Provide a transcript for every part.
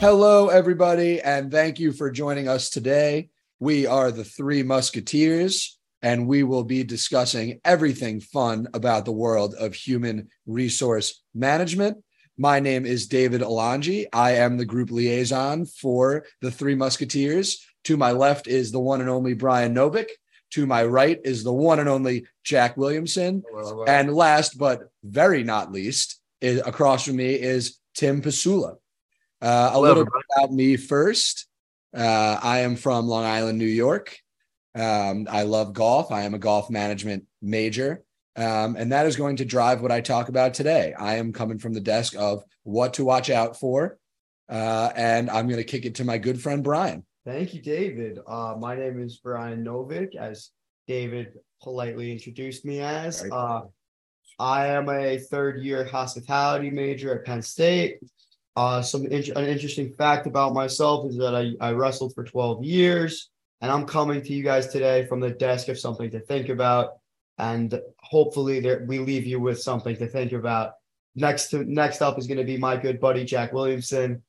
Hello, everybody, and thank you for joining us today. We are the Three Musketeers, and we will be discussing everything fun about the world of human resource management. My name is David Alongi. I am the group liaison for the Three Musketeers. To my left is the one and only Bryan Novick. To my right is the one and only Jack Williamson. And last but very not least, is, across from me is Tim Pisula. Uh, a Hello, little everybody. bit about me first. Uh, I am from Long Island, New York. Um, I love golf. I am a golf management major. Um, and that is going to drive what I talk about today. I am coming from the desk of what to watch out for. Uh, and I'm going to kick it to my good friend, Bryan. Thank you, David. Uh, my name is Bryan Novick, as David politely introduced me as. Uh, I am a third year hospitality major at Penn State. Uh, some in- an interesting fact about myself is that I, I wrestled for 12 years, and I'm coming to you guys today from the desk of something to think about, and hopefully there, we leave you with something to think about. Next to next up is going to be my good buddy Jack Williamson.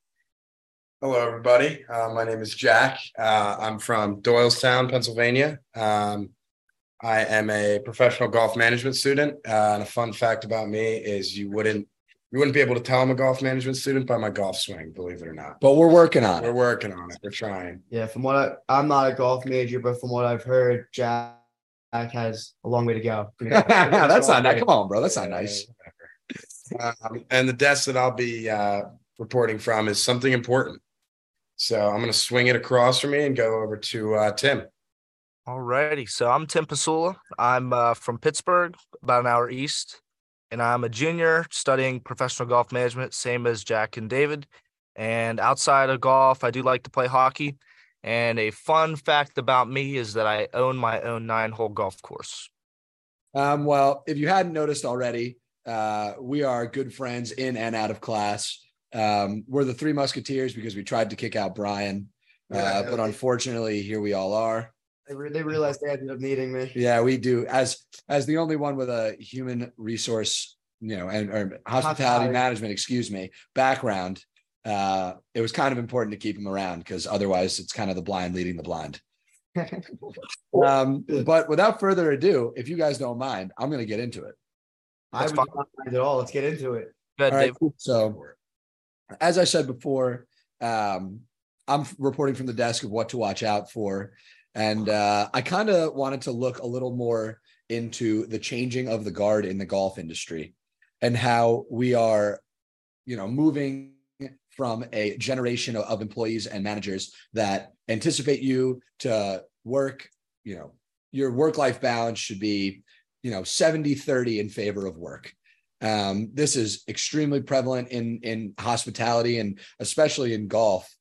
Hello, everybody. Uh, my name is Jack. Uh, I'm from Doylestown, Pennsylvania. Um, I am a professional golf management student. Uh, and a fun fact about me is you wouldn't you wouldn't be able to tell I'm a golf management student by my golf swing, believe it or not. But we're working on it. We're working on it. We're trying. Yeah, from what I, I'm not a golf major, but from what I've heard, Jack has a long way to go. No, that's not nice. Come on, bro. That's not nice. Um, and the desk that I'll be uh, reporting from is something important. So I'm going to swing it across from me and go over to uh, Tim. Alrighty, so I'm Tim Pisula. I'm uh, from Pittsburgh, about an hour east, and I'm a junior studying professional golf management, same as Jack and David. And outside of golf, I do like to play hockey. And a fun fact about me is that I own my own nine-hole golf course. Um, well, if you hadn't noticed already, uh, we are good friends in and out of class. Um, we're the Three Musketeers because we tried to kick out Bryan, uh, Yeah. but unfortunately, here we all are. They, re- they realized they ended up needing me. Yeah, we do. As as the only one with a human resource, you know, and or hospitality Hospitality. management, excuse me, background. Uh, it was kind of important to keep him around because otherwise, it's kind of the blind leading the blind. Um, but without further ado, if you guys don't mind, I'm going to get into it. I would not mind at all. Let's get into it. Good, All right, So, as I said before, um, I'm reporting from the desk of what to watch out for, and uh, I kind of wanted to look a little more into the changing of the guard in the golf industry, and how we are, you know, moving from a generation of, employees and managers that anticipate you to work, you know, your work life balance should be, you know, 70 30 in favor of work. Um, this is extremely prevalent in in hospitality and especially in golf.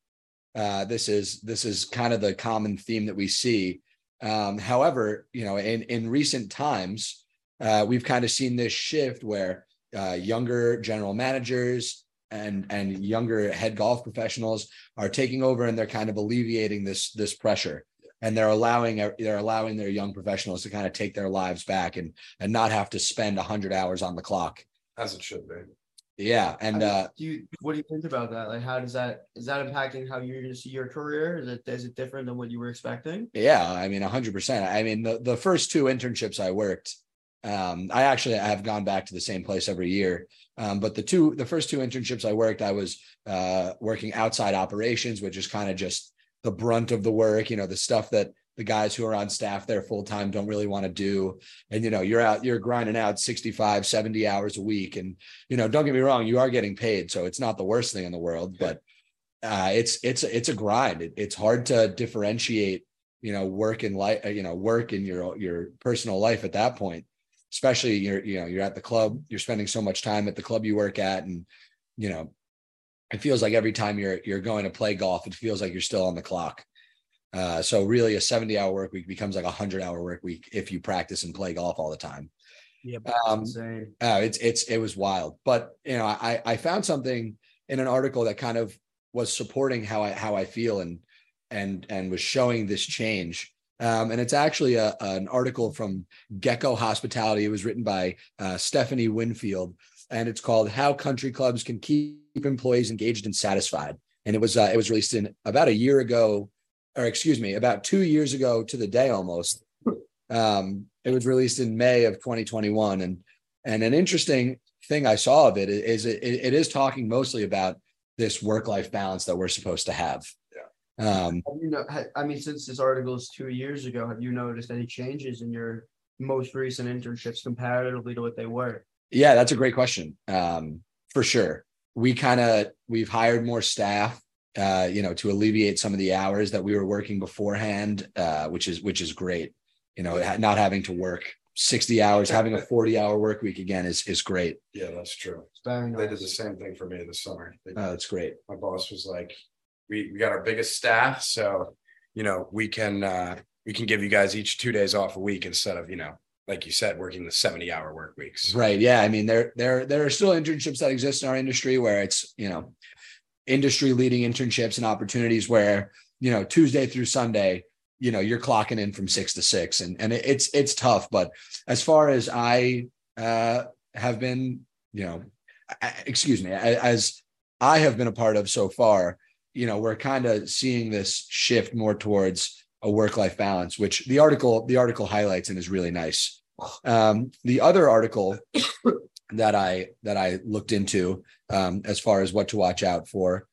Uh, this is this is kind of the common theme that we see. Um, however, you know, in in recent times, uh, we've kind of seen this shift where uh, younger general managers and and younger head golf professionals are taking over and they're kind of alleviating this this pressure and they're allowing they're allowing their young professionals to kind of take their lives back and and not have to spend 100 hours on the clock As it should be. Yeah and I uh do you what do you think about that? Like, how does that is that impacting how you're going to see your career? Is it is it different than what you were expecting? yeah i mean 100% i mean the, the first two internships i worked um i actually have gone back to the same place every year um but the two the first two internships i worked i was uh working outside operations which is kind of just the brunt of the work you know the stuff that the guys who are on staff there full time don't really want to do. And you know you're out you're grinding out 65 70 hours a week and you know don't get me wrong you are getting paid so it's not the worst thing in the world but uh it's it's it's a grind. It, it's hard to differentiate you know work and life you know work in your your personal life at that point especially you're you know you're at the club you're spending so much time at the club you work at and you know it feels like every time you're you're going to play golf it feels like you're still on the clock uh, so really a 70 hour work week becomes like a 100 hour work week if you practice and play golf all the time Yeah, um uh, it's it's it was wild but you know i i found something in an article that kind of was supporting how i how i feel and and and was showing this change um, and it's actually a, an article from Gecko Hospitality. It was written by uh, Stephanie Winfield, and it's called "How Country Clubs Can Keep Employees Engaged and Satisfied." and it was uh, it was released in about a year ago, or excuse me, about two years ago to the day almost. Um, it was released in May of 2021, and and an interesting thing I saw of it is it, it is talking mostly about this work life balance that we're supposed to have. Yeah. Um, you know, I mean, since this article is two years ago, have you noticed any changes in your most recent internships comparatively to what they were? Yeah, that's a great question. Um, for sure. We kind of we've hired more staff, uh, you know, to alleviate some of the hours that we were working beforehand, uh, which is which is great. You know, not having to work 60 hours, having a 40 hour work week again is is great. Yeah, that's true. Nice. They did the same thing for me this summer. They, oh, that's great. My boss was like, we, we got our biggest staff. So, you know, we can uh we can give you guys each two days off a week instead of, you know, like you said, working the 70 hour work weeks. Right. Yeah. I mean, there, there, there are still internships that exist in our industry where it's, you know, industry leading internships and opportunities where, you know, Tuesday through Sunday, you know, you're clocking in from six to six and, and it's, it's tough. But as far as I uh, have been, you know, excuse me, as I have been a part of so far, you know, we're kind of seeing this shift more towards a work-life balance, which the article, the article highlights and is really nice. Um, the other article that I that I looked into um, as far as what to watch out for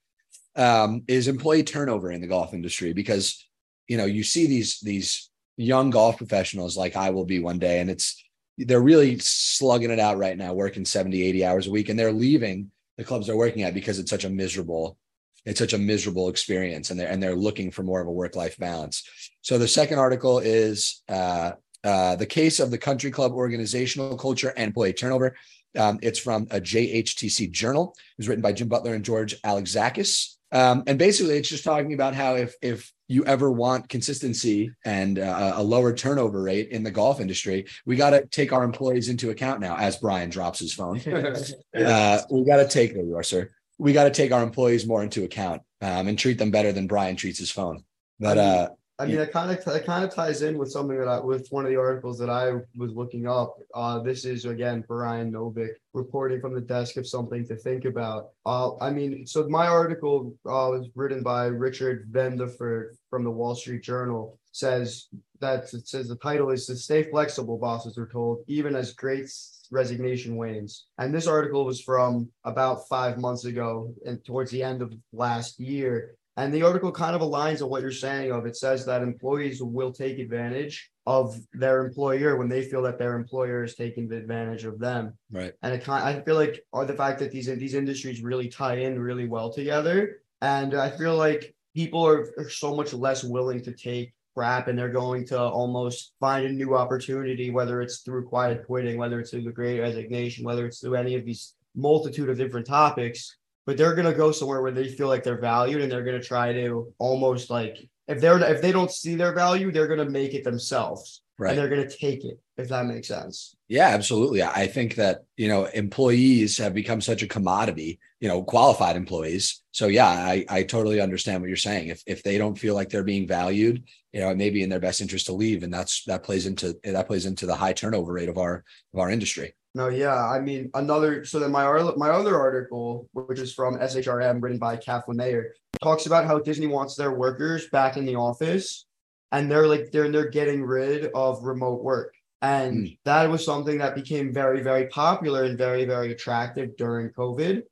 um, is employee turnover in the golf industry because you know you see these these young golf professionals like I will be one day and it's they're really slugging it out right now working 70 80 hours a week and they're leaving the clubs they're working at because it's such a miserable it's such a miserable experience and they're and they're looking for more of a work life balance so the second article is uh, uh, the case of the country club organizational culture and employee turnover. Um, it's from a JHTC journal. It was written by Jim Butler and George Alexakis. Um, and basically, it's just talking about how if if you ever want consistency and uh, a lower turnover rate in the golf industry, we got to take our employees into account now. As Bryan drops his phone, uh, we got to take there you are, sir. We got to take our employees more into account um, and treat them better than Bryan treats his phone. But uh, I mean, it kind of it kind of ties in with something that I with one of the articles that I was looking up. Uh, this is again Bryan Novick reporting from the desk of something to think about. Uh, I mean, so my article uh, was written by Richard Vanderford from the Wall Street Journal. Says that it says the title is to stay flexible. Bosses are told even as great resignation wanes. And this article was from about five months ago and towards the end of last year. And the article kind of aligns on what you're saying of it says that employees will take advantage of their employer when they feel that their employer is taking advantage of them. Right. And it kind I feel like are the fact that these these industries really tie in really well together. And I feel like people are, are so much less willing to take crap and they're going to almost find a new opportunity, whether it's through quiet quitting, whether it's through the great resignation, whether it's through any of these multitude of different topics but they're gonna go somewhere where they feel like they're valued and they're gonna try to almost like if they're if they don't see their value, they're gonna make it themselves. Right. And they're gonna take it, if that makes sense. Yeah, absolutely. I think that you know employees have become such a commodity, you know, qualified employees. So yeah, I, I totally understand what you're saying. If if they don't feel like they're being valued, you know, it may be in their best interest to leave. And that's that plays into that plays into the high turnover rate of our of our industry. No, yeah. I mean, another. So then my my other article, which is from SHRM, written by Kathleen Mayer, talks about how Disney wants their workers back in the office, and they're like they're they're getting rid of remote work, and mm. that was something that became very very popular and very very attractive during COVID,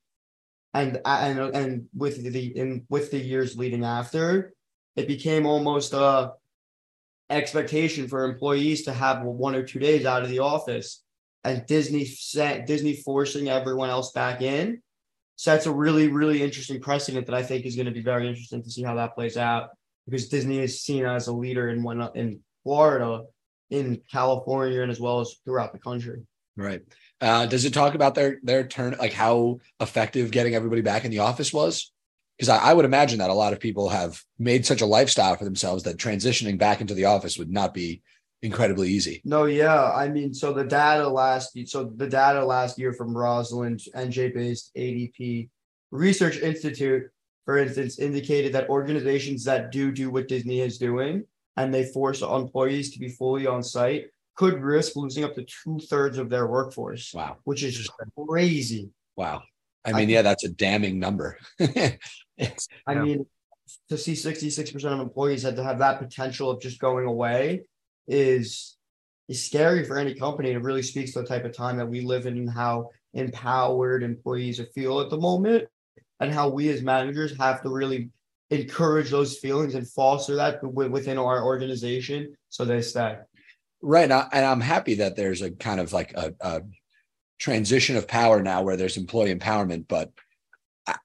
and and and with the in with the years leading after, it became almost a expectation for employees to have one or two days out of the office and Disney set Disney forcing everyone else back in sets a really really interesting precedent that I think is going to be very interesting to see how that plays out because Disney is seen as a leader in one in Florida, in California, and as well as throughout the country. Right. Uh, does it talk about their their turn, like how effective getting everybody back in the office was? Because I, I would imagine that a lot of people have made such a lifestyle for themselves that transitioning back into the office would not be incredibly easy. No, yeah. I mean, so the data last so the data last year from Roseland NJ based ADP Research Institute, for instance, indicated that organizations that do do what Disney is doing and they force employees to be fully on site could risk losing up to two thirds of their workforce. Wow. Which is just crazy. Wow. I mean, yeah, that's a damning number. I Yeah. mean, to see 66% of employees had to have that potential of just going away is is scary for any company. It really speaks to the type of time that we live in and how empowered employees feel at the moment, and how we as managers have to really encourage those feelings and foster that within our organization so they stay. Right. And, I'm happy that there's a kind of like a, a transition of power now where there's employee empowerment. But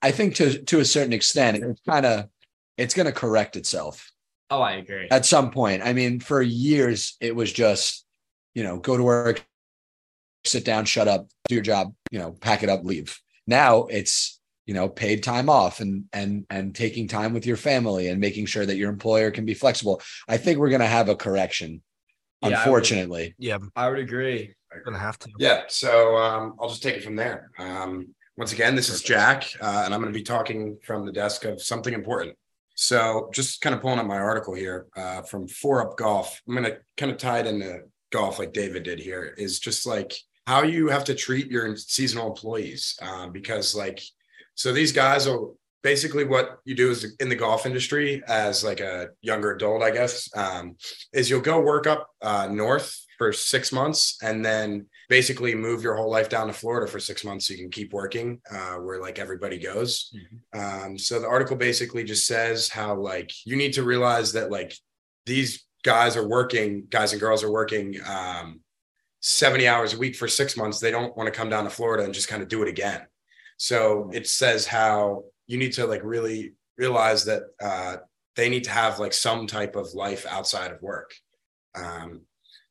I think to to a certain extent, it's kind of it's going to correct itself Oh, I agree. at some point. I mean, for years it was just, you know, go to work, sit down, shut up, do your job, you know, pack it up, leave. Now it's, you know, paid time off and and and taking time with your family and making sure that your employer can be flexible. I think we're going to have a correction. Yeah, I would- unfortunately. Yeah, I would agree. gonna have to. Yeah, so um, I'll just take it from there. Um, once again, this is Jack, uh, and I'm going to be talking from the desk of something important. So, just kind of pulling up my article here uh, from foreUP Golf. I'm going to kind of tie it into golf, like David did here. Is just like how you have to treat your seasonal employees, uh, because like, so these guys will basically what you do is in the golf industry as like a younger adult, I guess, um, is you'll go work up uh, north for six months and then basically move your whole life down to Florida for six months so you can keep working uh, where like everybody goes. Um, so the article basically just says how like you need to realize that like these guys are working, guys and girls are working um, 70 hours a week for six months. They don't want to come down to Florida and just kind of do it again. So it says how you need to like really realize that uh, they need to have like some type of life outside of work. Um,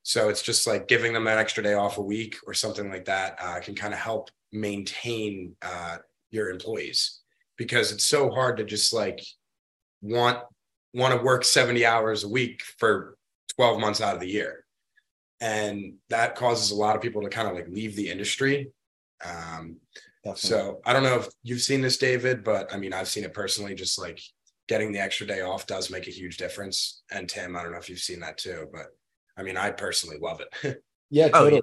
so it's just like giving them an extra day off a week or something like that uh, can kind of help maintain uh, your employees because it's so hard to just like want want to work 70 hours a week for 12 months out of the year and that causes a lot of people to kind of like leave the industry um, so I don't know if you've seen this, David, but I mean, I've seen it personally. Just like getting the extra day off does make a huge difference. And Tim, I don't know if you've seen that too, but I mean, I personally love it. Yeah, Oh, totally.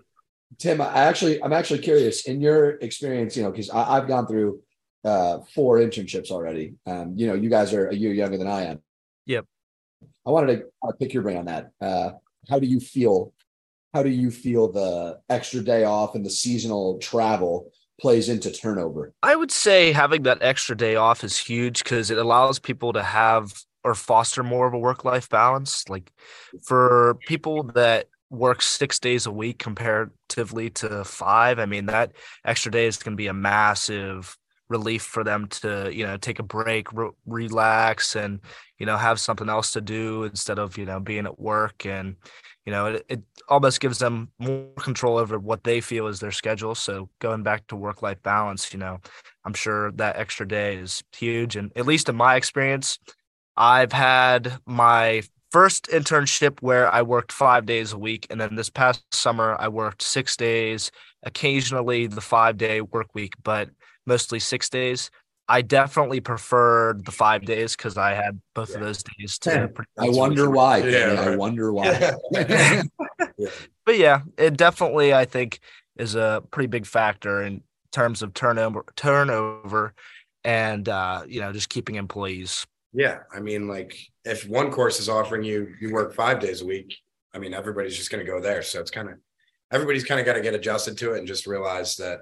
Tim, I actually, I'm actually curious in your experience, you know, because I've gone through uh, four internships already. Um, you know, you guys are a year younger than I am. Yep. I wanted to uh, pick your brain on that. Uh, how do you feel? How do you feel the extra day off and the seasonal travel plays into turnover? I would say having that extra day off is huge because it allows people to have or foster more of a work life balance. Like for people that work six days a week comparatively to five, I mean, that extra day is going to be a massive relief for them to, you know, take a break, re- relax, and, you know, have something else to do instead of, you know, being at work. And, you know, it, it almost gives them more control over what they feel is their schedule. So going back to work life balance, you know, I'm sure that extra day is huge. And at least in my experience, I've had my first internship where I worked five days a week. And then this past summer, I worked six days, occasionally the five day work week, but mostly six days. I definitely preferred the five days because I had both of those days to. pretty I wonder why. Yeah, Kenny. I wonder why. but yeah, it definitely I think is a pretty big factor in terms of turnover turnover and uh, you know just keeping employees. Yeah. I mean, like if one course is offering you, you work five days a week, I mean, everybody's just going to go there. So it's kind of, everybody's kind of got to get adjusted to it and just realize that,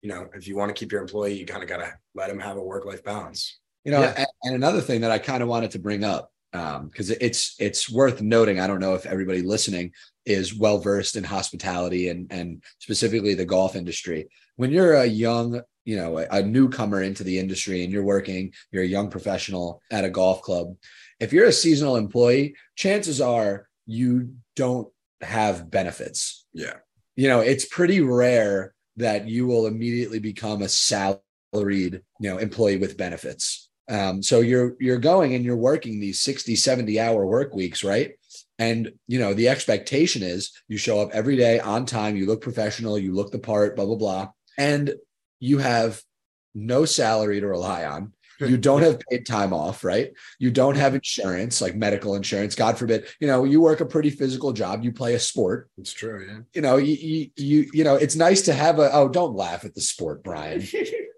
you know, if you want to keep your employee, you kind of got to let him have a work life balance. You know, Yeah. and, another thing that I kind of wanted to bring up, um, because it's it's worth noting. I don't know if everybody listening is well versed in hospitality and and specifically the golf industry. When you're a young, you know, a, a newcomer into the industry and you're working, you're a young professional at a golf club. If you're a seasonal employee, chances are you don't have benefits Yeah. you know, it's pretty rare that you will immediately become a salaried, you know, employee with benefits. Um, so you're you're going and you're working these 60, 70 hour work weeks, right? And you know, the expectation is you show up every day on time, you look professional, you look the part, blah, blah, blah. And you have no salary to rely on. You don't have paid time off, right? You don't have insurance, like medical insurance. God forbid, you know, you work a pretty physical job, you play a sport, It's true. Yeah. you know, you, you, you, you know, it's nice to have a, oh, don't laugh at the sport, Bryan.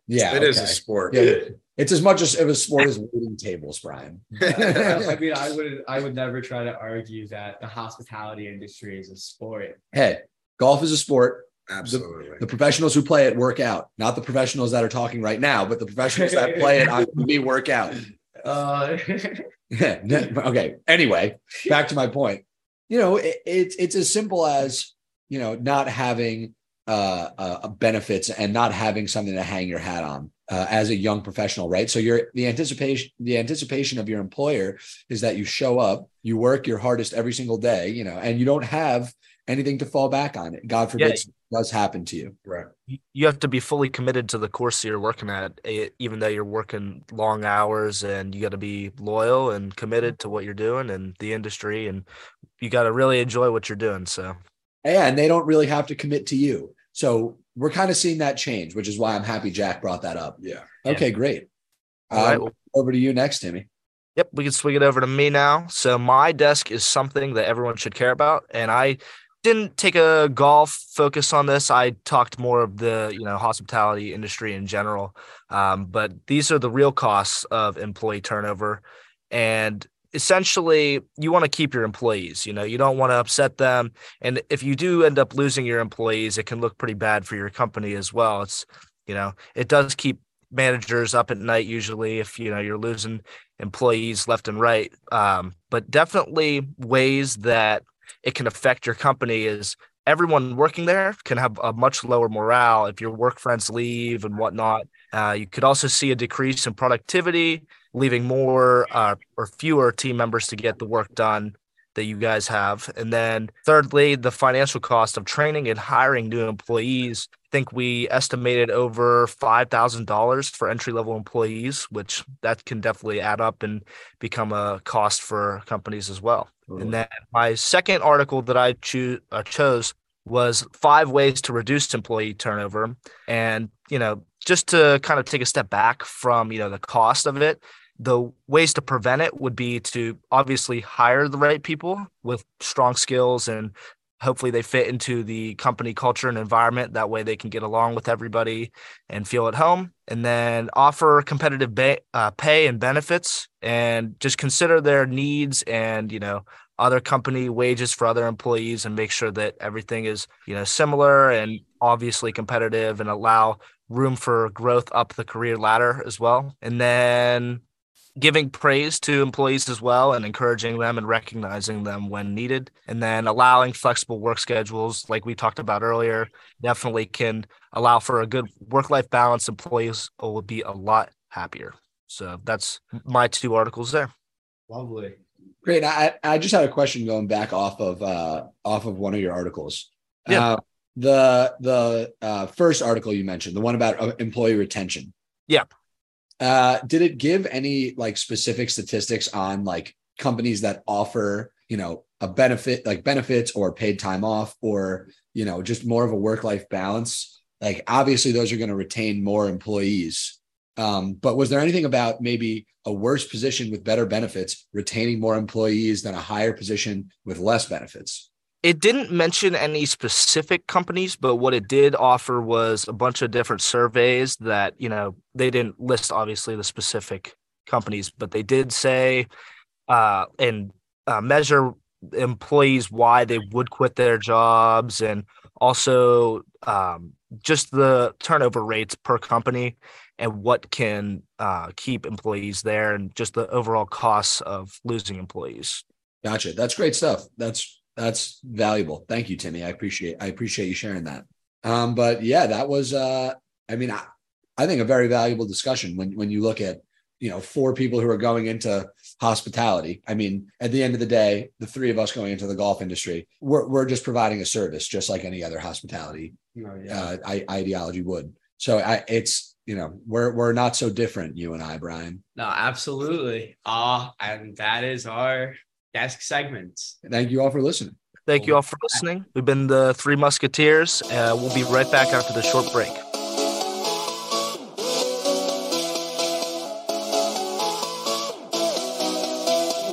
Yeah, It is a sport. Yeah, it's as much as of a sport as waiting tables, Bryan. I mean, I would I would never try to argue that the hospitality industry is a sport. hey, golf is a sport. Absolutely. The professionals who play it work out, not the professionals that are talking right now, but the professionals that play it on me work out. Uh, okay. Anyway, back to my point. You know, it, it's it's as simple as you know not having uh, uh benefits and not having something to hang your hat on uh, as a young professional, right? So you're the anticipation the anticipation of your employer is that you show up, you work your hardest every single day, you know, and you don't have anything to fall back on. It. God forbid Yeah. something does happen to you. right. you- you have to be fully committed to the course you're working at, eh, even though you're working long hours, and you got to be loyal and committed to what you're doing and the industry, and you got to really enjoy what you're doing. So, Yeah, and they don't really have to commit to you. So we're kind of seeing that change, which is why I'm happy Jack brought that up. Yeah. Okay, great. all right, Um, well, over to you next, Timmy. Yep, we can swing it over to me now. So my desk is something that everyone should care about, and I didn't take a golf focus on this. I talked more of the you know hospitality industry in general, um, but these are the real costs of employee turnover, and essentially you want to keep your employees. You know, you don't want to upset them, and if you do end up losing your employees, it can look pretty bad for your company as well. It's you know it does keep managers up at night usually if you know you're losing employees left and right. Um, but definitely ways that it can affect your company is everyone working there can have a much lower morale if your work friends leave and whatnot. Uh, you could also see a decrease in productivity, leaving more uh, or fewer team members to get the work done that you guys have. And then thirdly, the financial cost of training and hiring new employees. I think we estimated over $5,000 for entry level employees, which that can definitely add up and become a cost for companies as well. And then my second article that I choo- uh, chose was five ways to reduce employee turnover. And, you know, just to kind of take a step back from, you know, the cost of it, the ways to prevent it would be to obviously hire the right people with strong skills and hopefully they fit into the company culture and environment. That way they can get along with everybody and feel at home. And then offer competitive ba- uh, pay and benefits and just consider their needs and you know other company wages for other employees and make sure that everything is you know similar and obviously competitive and allow room for growth up the career ladder as well. And then giving praise to employees as well and encouraging them and recognizing them when needed and then allowing flexible work schedules like we talked about earlier definitely can allow for a good work life balance employees will be a lot happier so that's my two articles there lovely. Great. I I just had a question going back off of uh off of one of your articles. Yeah. Uh, the the uh, first article you mentioned, the one about uh, employee retention. Yeah. Uh, did it give any like specific statistics on like companies that offer you know a benefit like benefits or paid time off or you know just more of a work life balance? Like obviously those are going to retain more employees. Um, but was there anything about maybe a worse position with better benefits retaining more employees than a higher position with less benefits? It didn't mention any specific companies but what it did offer was a bunch of different surveys that you know they didn't list obviously the specific companies but they did say uh and uh, measure employees why they would quit their jobs and also um, just the turnover rates per company and what can uh, keep employees there and just the overall costs of losing employees Gotcha. That's great stuff. That's that's valuable. Thank you, Timmy. I appreciate I appreciate you sharing that. Um, but yeah, that was uh I mean, I, I think a very valuable discussion when when you look at you know four people who are going into hospitality. I mean, at the end of the day, the three of us going into the golf industry, we're we're just providing a service, just like any other hospitality Oh, yeah. uh, I, ideology would. So I, it's you know we're we're not so different, you and I, Bryan. no, absolutely. Ah, and that is our desk segments. Thank you all for listening. Thank you all for listening. We've been the Three Musketeers. Uh, we'll be right back after the short break.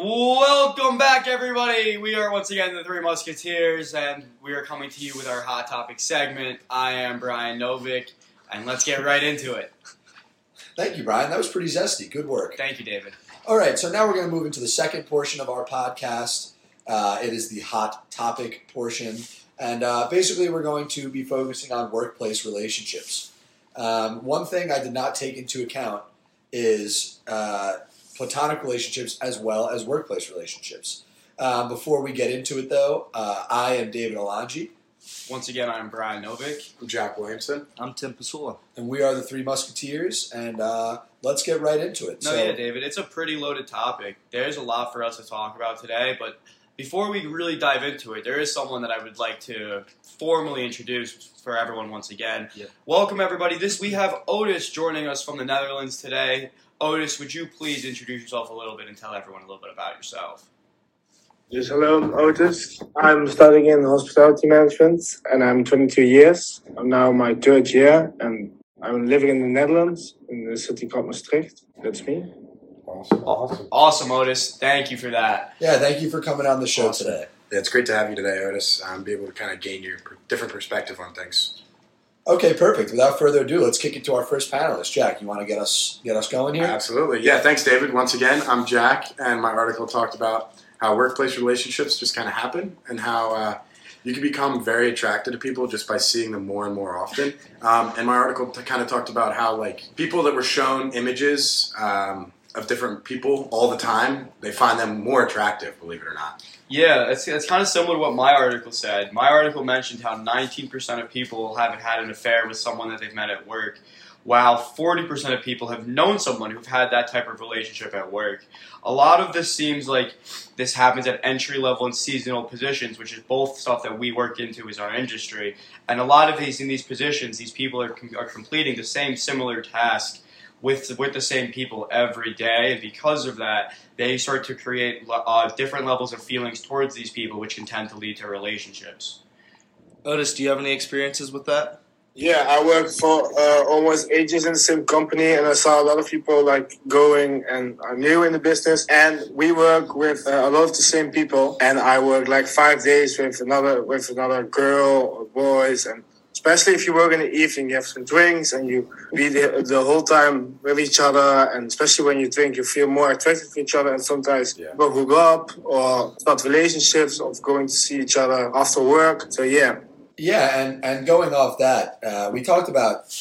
Welcome back, everybody. We are once again the Three Musketeers, and we are coming to you with our Hot Topic segment. I am Bryan Novick, and let's get right into it. Thank you, Bryan. That was pretty zesty. Good work. Thank you, David. All right, so now we're going to move into the second portion of our podcast. Uh, it is the hot topic portion. And uh, basically, we're going to be focusing on workplace relationships. Um, one thing I did not take into account is uh, platonic relationships as well as workplace relationships. Um, before we get into it, though, uh, I am David Alongi, Once again, I'm Bryan Novick. I'm Jack Williamson. I'm Tim Pisula. and we are the Three Musketeers. And uh, let's get right into it. No, so, yeah, David, it's a pretty loaded topic. There's a lot for us to talk about today, but before we really dive into it, there is someone that I would like to formally introduce for everyone once again. Yeah. Welcome, everybody. This we have Otis joining us from the Netherlands today. Otis, would you please introduce yourself a little bit and tell everyone a little bit about yourself? Yes, hello, I'm Otis. I'm studying in hospitality management and I'm 22 years. I'm now my third year and I'm living in the Netherlands in the city called Maastricht. That's me. Awesome. Awesome. Awesome, Otis. Thank you for that. yeah, thank you for coming on the show Awesome. today. Yeah, it's great to have you today, Otis. Um, be able to kind of gain your per- different perspective on things. Okay, perfect. Without further ado, let's kick it to our first panelist. Jack, you want to get us get us going here? Absolutely. Yeah, thanks, David. Once again, I'm Jack, and my article talked about how workplace relationships just kind of happen and how uh, you can become very attracted to people just by seeing them more and more often. Um, and my article t- kind of talked about how, like, people that were shown images um, of different people all the time, they find them more attractive, believe it or not. Yeah, it's, it's kind of similar to what my article said. My article mentioned how 19% of people haven't had an affair with someone that they've met at work, while 40% of people have known someone who've had that type of relationship at work. A lot of this seems like this happens at entry level and seasonal positions, which is both stuff that we work into as our industry. And a lot of these in these positions, these people are, are completing the same similar task with with the same people every day, and because of that, they start to create uh, different levels of feelings towards these people, which can tend to lead to relationships. Otis, do you have any experiences with that? Yeah, I worked for uh, almost eight years in the same company, and I saw a lot of people like going and are new in the business. And we work with uh, a lot of the same people, and I work like five days with another with another girl or boys, and especially if you work in the evening, you have some drinks and you be the, the whole time with each other. And especially when you drink, you feel more attracted to each other, and sometimes Yeah. people hook up or start relationships of going to see each other after work. So yeah. Yeah, and and going off that, uh, we talked about,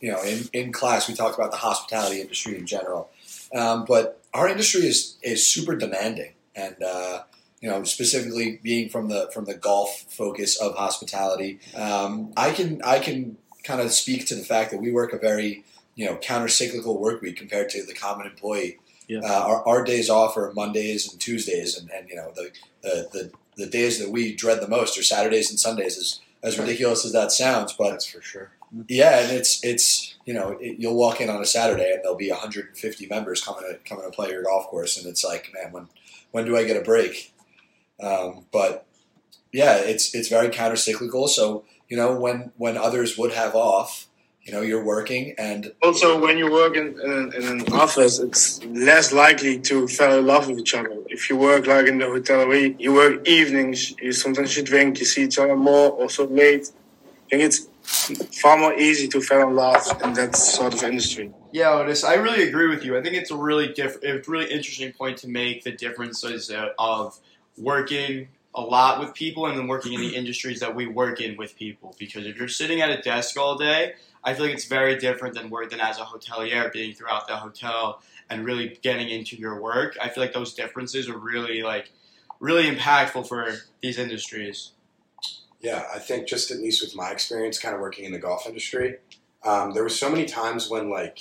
you know, in, in class we talked about the hospitality industry in general, um, but our industry is is super demanding, and uh, you know, specifically being from the from the golf focus of hospitality, um, I can I can kind of speak to the fact that we work a very you know counter cyclical work week compared to the common employee. Yeah. Uh, our, our days off are Mondays and Tuesdays, and, and you know the, the the the days that we dread the most are Saturdays and Sundays. As as ridiculous as that sounds, but That's for sure. yeah, and it's it's you know it, you'll walk in on a Saturday and there'll be 150 members coming to coming to play your golf course, and it's like, man, when when do I get a break? Um, but yeah, it's it's very counter cyclical. So you know when when others would have off, you know you're working, and Also, when you work in, in, in an office, it's less likely to fall in love with each other. If you work like in the hotellerie, you work evenings, you sometimes you drink, you see each other more, also late. I think it's far more easy to fall in love in that sort of industry. Yeah, Otis, I really agree with you. I think it's a really diff- it's really interesting point to make the differences uh, of working a lot with people and then working in the industries that we work in with people. Because if you're sitting at a desk all day, I feel like it's very different than work than as a hotelier being throughout the hotel and really getting into your work. I feel like those differences are really like really impactful for these industries. Yeah, I think just at least with my experience, kind of working in the golf industry, um, there were so many times when like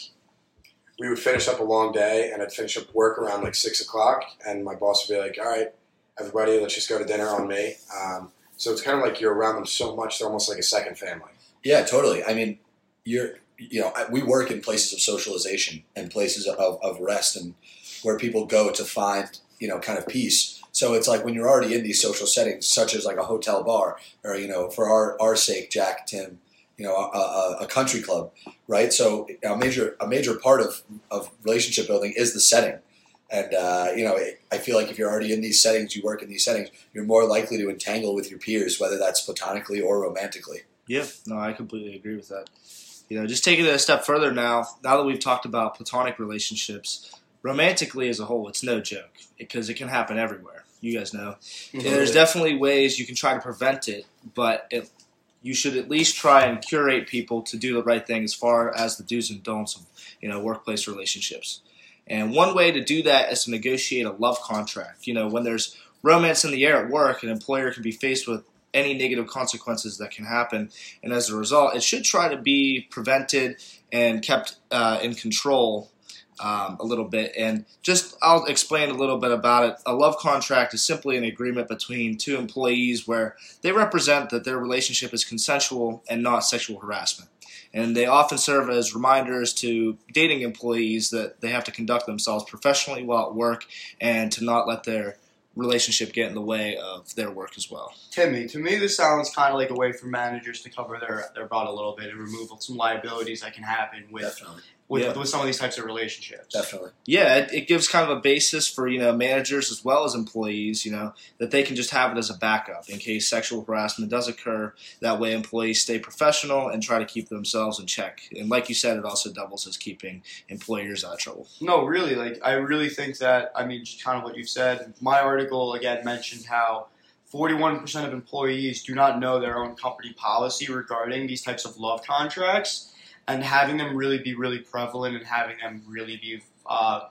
we would finish up a long day and I'd finish up work around like six o'clock, and my boss would be like, "All right, everybody, let's just go to dinner on me." Um, so it's kind of like you're around them so much; they're almost like a second family. yeah, totally. I mean, you're you know we work in places of socialization and places of, of rest and where people go to find you know kind of peace. So it's like when you're already in these social settings, such as like a hotel bar, or you know, for our our sake, Jack, Tim, you know, a, a, a country club, right? So a major a major part of of relationship building is the setting, and uh, you know, I feel like if you're already in these settings, you work in these settings, you're more likely to entangle with your peers, whether that's platonically or romantically. Yeah, no, I completely agree with that. You know, just taking it a step further now, now that we've talked about platonic relationships, romantically as a whole, it's no joke because it can happen everywhere. You guys know. And there's definitely ways you can try to prevent it, but it, you should at least try and curate people to do the right thing as far as the do's and don'ts of you know workplace relationships. And one way to do that is to negotiate a love contract. You know, when there's romance in the air at work, an employer can be faced with any negative consequences that can happen, and as a result, it should try to be prevented and kept uh, in control um, a little bit. And just I'll explain a little bit about it. A love contract is simply an agreement between two employees where they represent that their relationship is consensual and not sexual harassment. And they often serve as reminders to dating employees that they have to conduct themselves professionally while at work and to not let their relationship get in the way of their work as well. Timmy, to me, this sounds kind of like a way for managers to cover their, their butt a little bit and remove some liabilities that can happen with Definitely. With, Yeah. with some of these types of relationships. Definitely. Yeah, it, it gives kind of a basis for you know managers as well as employees, you know, that they can just have it as a backup in case sexual harassment does occur. That way, employees stay professional and try to keep themselves in check. And like you said, it also doubles as keeping employers out of trouble. No, really, like I really think that I mean, just kind of what you've said. My article again mentioned how 41% of employees do not know their own company policy regarding these types of love contracts, and having them really be really prevalent and having them really be uh,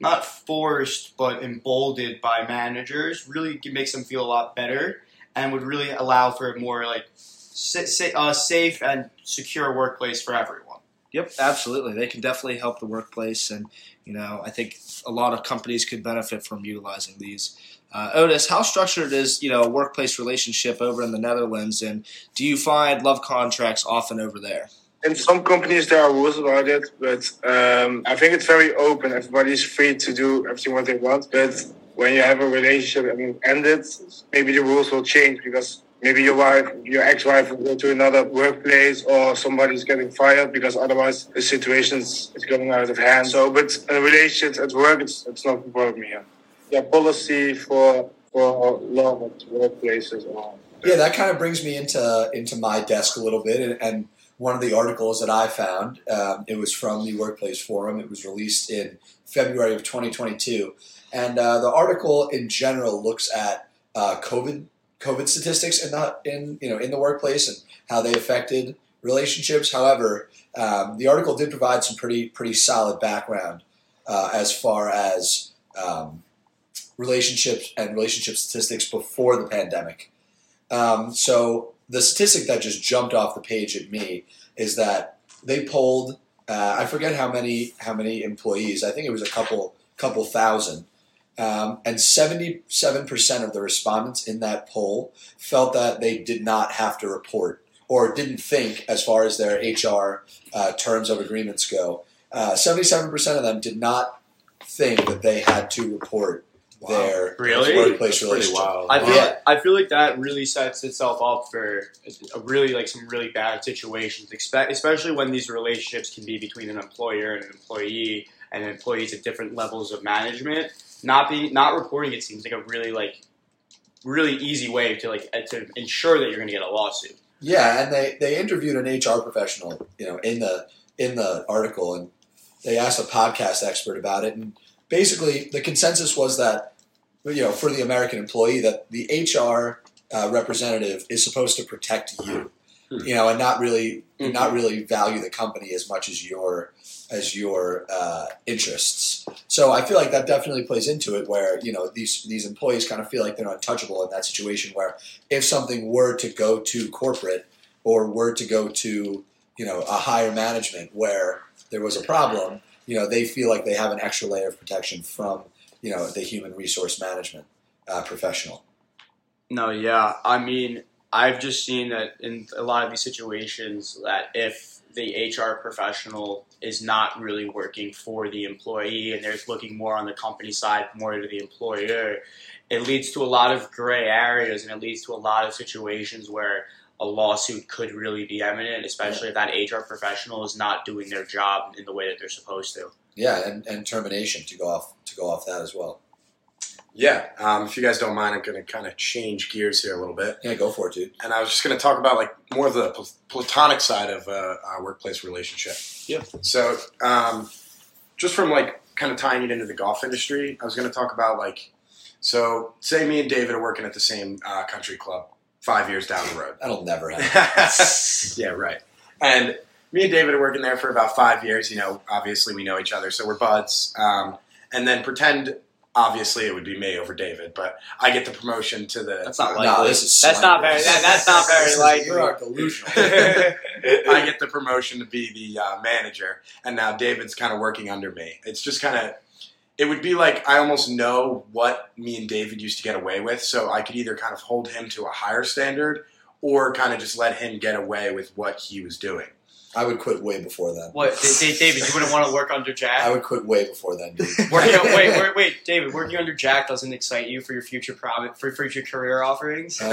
not forced but emboldened by managers really makes them feel a lot better and would really allow for a more like uh, safe and secure workplace for everyone. Yep, absolutely. They can definitely help the workplace, and you know, I think a lot of companies could benefit from utilizing these. Uh, Otis, how structured is you know a workplace relationship over in the Netherlands, and do you find love contracts often over there? In some companies, there are rules about it, but um, I think it's very open. Everybody's free to do everything what they want. But when you have a relationship and it ended, maybe the rules will change because maybe your wife, your ex-wife, will go to another workplace, or somebody's getting fired because otherwise the situation is going out of hand. So, but in relationship at work, it's it's not a problem here. Yeah, policy for for love at workplaces or Yeah, that kind of brings me into into my desk a little bit, and, and one of the articles that I found, um, it was from the Workplace Forum. It was released in February of 2022, and uh, the article in general looks at uh, COVID COVID statistics in the in you know in the workplace and how they affected relationships. However, um, the article did provide some pretty pretty solid background uh, as far as um, relationships and relationship statistics before the pandemic. Um, so the statistic that just jumped off the page at me is that they polled. Uh, I forget how many how many employees. I think it was a couple couple thousand, um, and seventy seven percent of the respondents in that poll felt that they did not have to report or didn't think, as far as their HR uh, terms of agreements go. Seven percent of them did not think that they had to report their Really? workplace That's pretty relationship. wild. I feel Yeah. I feel like that really sets itself up for a really like some really bad situations, especially when these relationships can be between an employer and an employee, and employees at different levels of management. Not being not reporting it seems like a really like really easy way to like uh, to ensure that you're going to get a lawsuit. Yeah, and they, they interviewed an HR professional, you know, in the in the article, and they asked a podcast expert about it, and basically the consensus was that, you know, for the American employee, that the HR uh, representative is supposed to protect you, Hmm. you know, and not really Mhm. not really value the company as much as your as your uh, interests. So I feel like that definitely plays into it, where you know these these employees kind of feel like they're untouchable in that situation, where if something were to go to corporate or were to go to you know a higher management where there was a problem, you know they feel like they have an extra layer of protection from you know the human resource management uh, professional. No, yeah. I mean, I've just seen that in a lot of these situations that if the HR professional is not really working for the employee and they're looking more on the company side, more to the employer, it leads to a lot of gray areas and it leads to a lot of situations where a lawsuit could really be imminent, especially if that HR professional is not doing their job in the way that they're supposed to. Yeah, and, and termination to go off to go off that as well. Yeah, um, if you guys don't mind, I'm going to kind of change gears here a little bit. Yeah, go for it, dude. And I was just going to talk about like more of the pl- platonic side of uh, our workplace relationship. Yeah. So, um, just from like kind of tying it into the golf industry, I was going to talk about like, so say me and David are working at the same uh, country club five years down the road. That'll never happen. yeah, right. And me and David are working there for about five years. You know, obviously we know each other, so we're buds. Um, and then pretend, obviously, it would be me over David, but I get the promotion to the. That's not No, likely. this is that's not very. That, that's not very likely. You are delusional. I get the promotion to be the uh, manager, and now David's kind of working under me. It's just kind of. It would be like I almost know what me and David used to get away with, so I could either kind of hold him to a higher standard, or kind of just let him get away with what he was doing. I would quit way before then. What, Da- Da- David? You wouldn't want to work under Jack? I would quit way before then, dude. Working, wait, wait, wait, David. Working under Jack doesn't excite you for your future private, for future career offerings. Um,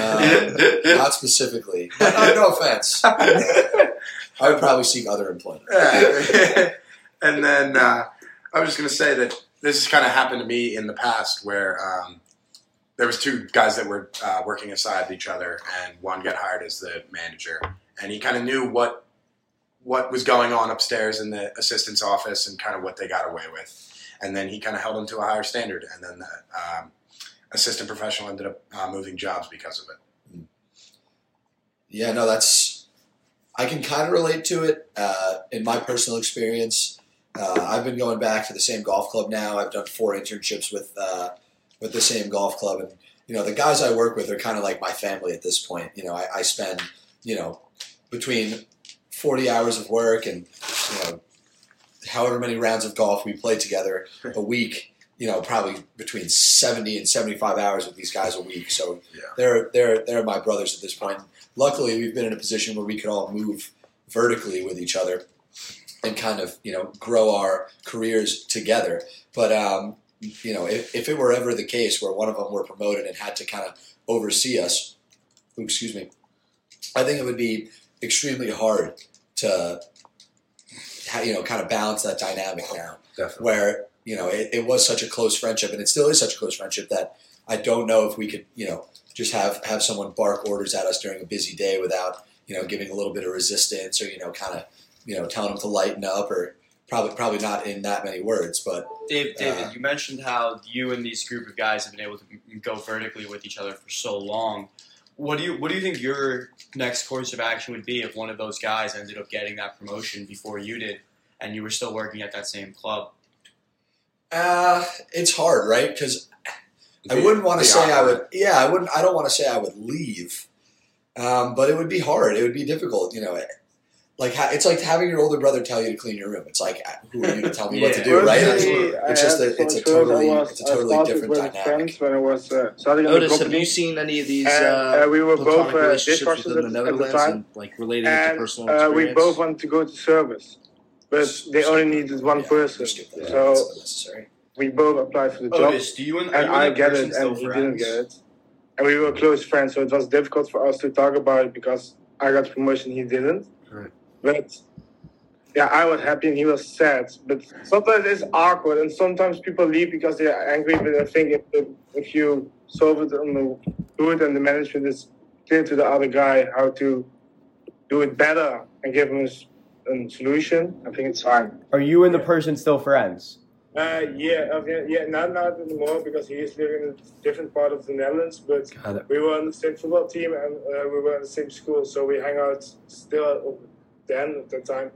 not specifically. But, uh, no offense. I would probably seek other employment. and then uh, I was just going to say that this has kind of happened to me in the past, where um, there was two guys that were uh, working aside each other, and one got hired as the manager, and he kind of knew what what was going on upstairs in the assistant's office and kind of what they got away with, and then he kind of held them to a higher standard, and then the um, assistant professional ended up uh, moving jobs because of it. Yeah, no, that's. I can kind of relate to it. Uh, in my personal experience, uh, I've been going back to the same golf club now. I've done four internships with uh, with the same golf club, and you know the guys I work with are kind of like my family at this point. You know, I, I spend you know between forty hours of work and you know however many rounds of golf we play together a week. You know, probably between seventy and seventy-five hours with these guys a week. So Yeah. they're they're they're my brothers at this point luckily we've been in a position where we could all move vertically with each other and kind of you know grow our careers together but um, you know if, if it were ever the case where one of them were promoted and had to kind of oversee us excuse me i think it would be extremely hard to you know kind of balance that dynamic now Definitely. where you know it, it was such a close friendship and it still is such a close friendship that i don't know if we could you know just have have someone bark orders at us during a busy day without you know giving a little bit of resistance or you know kind of you know telling them to lighten up or probably probably not in that many words but Dave, David, Uh, you mentioned how you and these group of guys have been able to go vertically with each other for so long. What do you What do you think your next course of action would be if one of those guys ended up getting that promotion before you did, and you were still working at that same club? uh, it's hard right because I wouldn't want to say I would. Yeah, I wouldn't. I don't want to say I would leave, um, but it would be hard. It would be difficult. You know, like ha- it's like having your older brother tell you to clean your room. It's like, who are you to tell me what to do, right? Personally, It's I just a- it's a totally- was- it's a I totally different dynamic. Friends when I was uh, starting in the Otis, have you seen any of these and uh, uh, we were both platonic uh, relationships dishwashers within at, the at the time, and like relating it to and personal uh, we both wanted to go to service, but they only needed one Yeah, person. skip. So we both applied for the job, Otis, do you and, and you I and get it, and he friends? didn't get it. And we were close friends, so it was difficult for us to talk about it because I got promotion, he didn't. But yeah, I was happy and he was sad. But sometimes it's awkward, and sometimes people leave because they're angry. But I think if, if, if you solve it on the good and the management is clear to the other guy how to do it better and give him a, solution, I think it's fine. Are you and the person still friends? Uh, yeah, yeah, yeah, not not anymore because he is living in a different part of the Netherlands. But we were on the same football team and uh, we were in the same school, so we hang out still. Then at that time,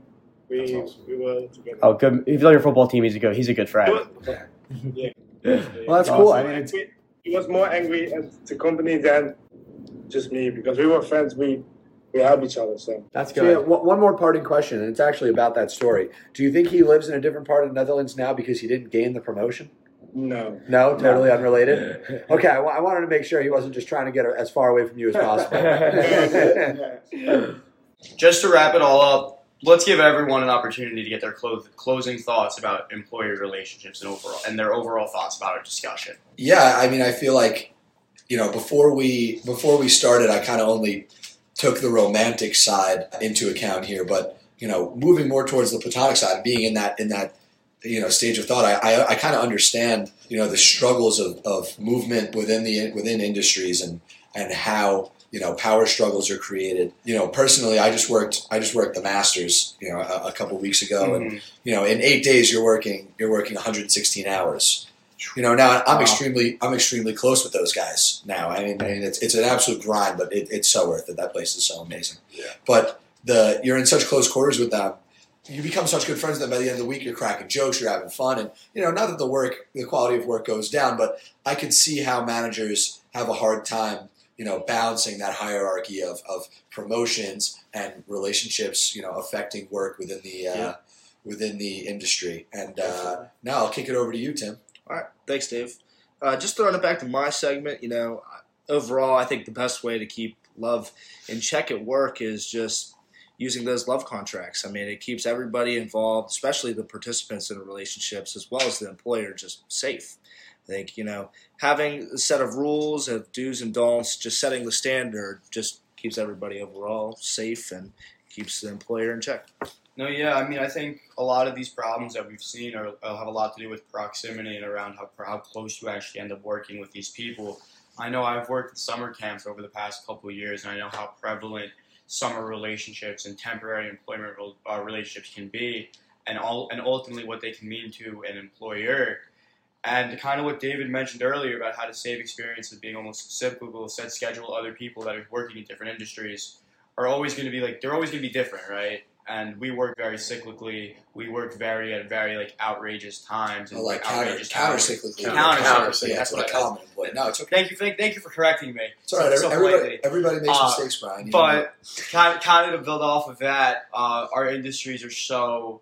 we That's awesome. we were together. Oh, good. If he's on your football team, he's a good. He's a good friend. Yeah. Well, that's cool. I mean, He- he was more angry at the company than just me because we were friends. We we help each other. So that's So, yeah, good. one one more parting question, and it's actually about that story. Do you think he lives in a different part of the Netherlands now because he didn't gain the promotion? no. No, totally unrelated. Okay, I, wa- I wanted to make sure he wasn't just trying to get as far away from you as possible. Just to wrap it all up, let's give everyone an opportunity to get their clo- closing thoughts about employee relationships and overall and their overall thoughts about our discussion. yeah, I mean, I feel like you know before we before we started, I kind of only took the romantic side into account here, but you know, moving more towards the platonic side, being in that in that you know stage of thought, I I, I kind of understand you know the struggles of, of movement within the within industries and and how you know power struggles are created. You know, personally, I just worked I just worked the Masters you know a, a couple weeks ago, and mm-hmm. you know in eight days you're working you're working 116 hours. You know, now I'm Wow. extremely I'm extremely close with those guys now. I mean, I mean it's it's an absolute grind, but it, it's so worth it. That place is so amazing. Yeah. But the you're in such close quarters with them. You become such good friends that by the end of the week you're cracking jokes, you're having fun, and you know not that the work, the quality of work goes down, but I can see how managers have a hard time, you know, balancing that hierarchy of, of promotions and relationships, you know, affecting work within the uh, Yeah. within the industry. And uh, now I'll kick it over to you, Tim. All right, thanks, Dave. Uh, just throwing it back to my segment, you know, overall, I think the best way to keep love in check at work is just using those love contracts. I mean, it keeps everybody involved, especially the participants in the relationships, as well as the employer, just safe. I think, you know, having a set of rules of do's and don'ts, just setting the standard, just keeps everybody overall safe and keeps the employer in check. No, yeah, I mean, I think a lot of these problems that we've seen are, uh, have a lot to do with proximity and around how, how close you actually end up working with these people. I know I've worked at summer camps over the past couple years, and I know how prevalent summer relationships and temporary employment uh, relationships can be, and all and ultimately what they can mean to an employer. And kind of what David mentioned earlier about how to save experience of being almost cyclical, set schedule other people that are working in different industries are always going to be like they're always going to be different, right? And we work very cyclically. We work very at very like outrageous times and Oh, like counter outrageous counter cyclically. Counter- counter- Yeah, that's what I call. Employee. No, it's okay. Thank you, thank, thank you for correcting me. It's all right. So- everybody, everybody makes Uh, mistakes, Bryan. You. But kind, kind of to build off of that, uh, our industries are so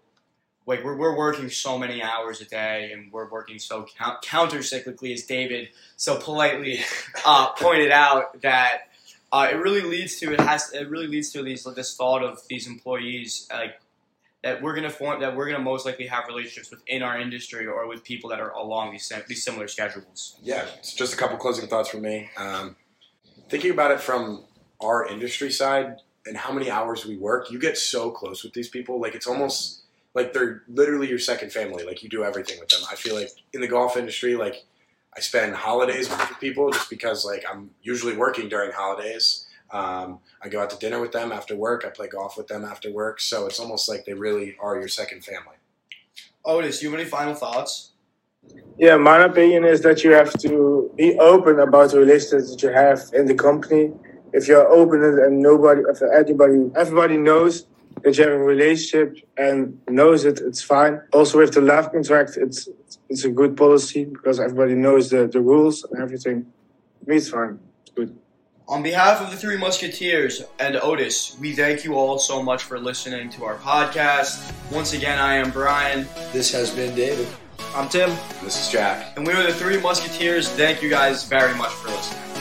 like we're, we're working so many hours a day, and we're working so count, counter cyclically, as David so politely uh, pointed out that uh, it really leads to it has it really leads to these this thought of these employees like that we're gonna form that we're gonna most likely have relationships within our industry or with people that are along these these similar schedules. Yeah, it's just a couple closing thoughts from me. Um, thinking about it from our industry side and how many hours we work, you get so close with these people. Like it's almost like they're literally your second family. Like you do everything with them. I feel like in the golf industry, like I spend holidays with people just because like I'm usually working during holidays. Um, I go out to dinner with them after work. I play golf with them after work. So it's almost like they really are your second family. Otis, you have any final thoughts? Yeah, my opinion is that you have to be open about the relationships that you have in the company. If you're open and nobody, if everybody, everybody knows that you have a relationship and knows it, it's fine. Also, with the love contract, it's it's a good policy because everybody knows the, the rules and everything. For me, it's fine. It's good. On behalf of the Three Musketeers and Otis, we thank you all so much for listening to our podcast. Once again, I am Bryan, This has been David. I'm Tim. This is Jack. and we are the Three Musketeers. Thank you guys very much for listening.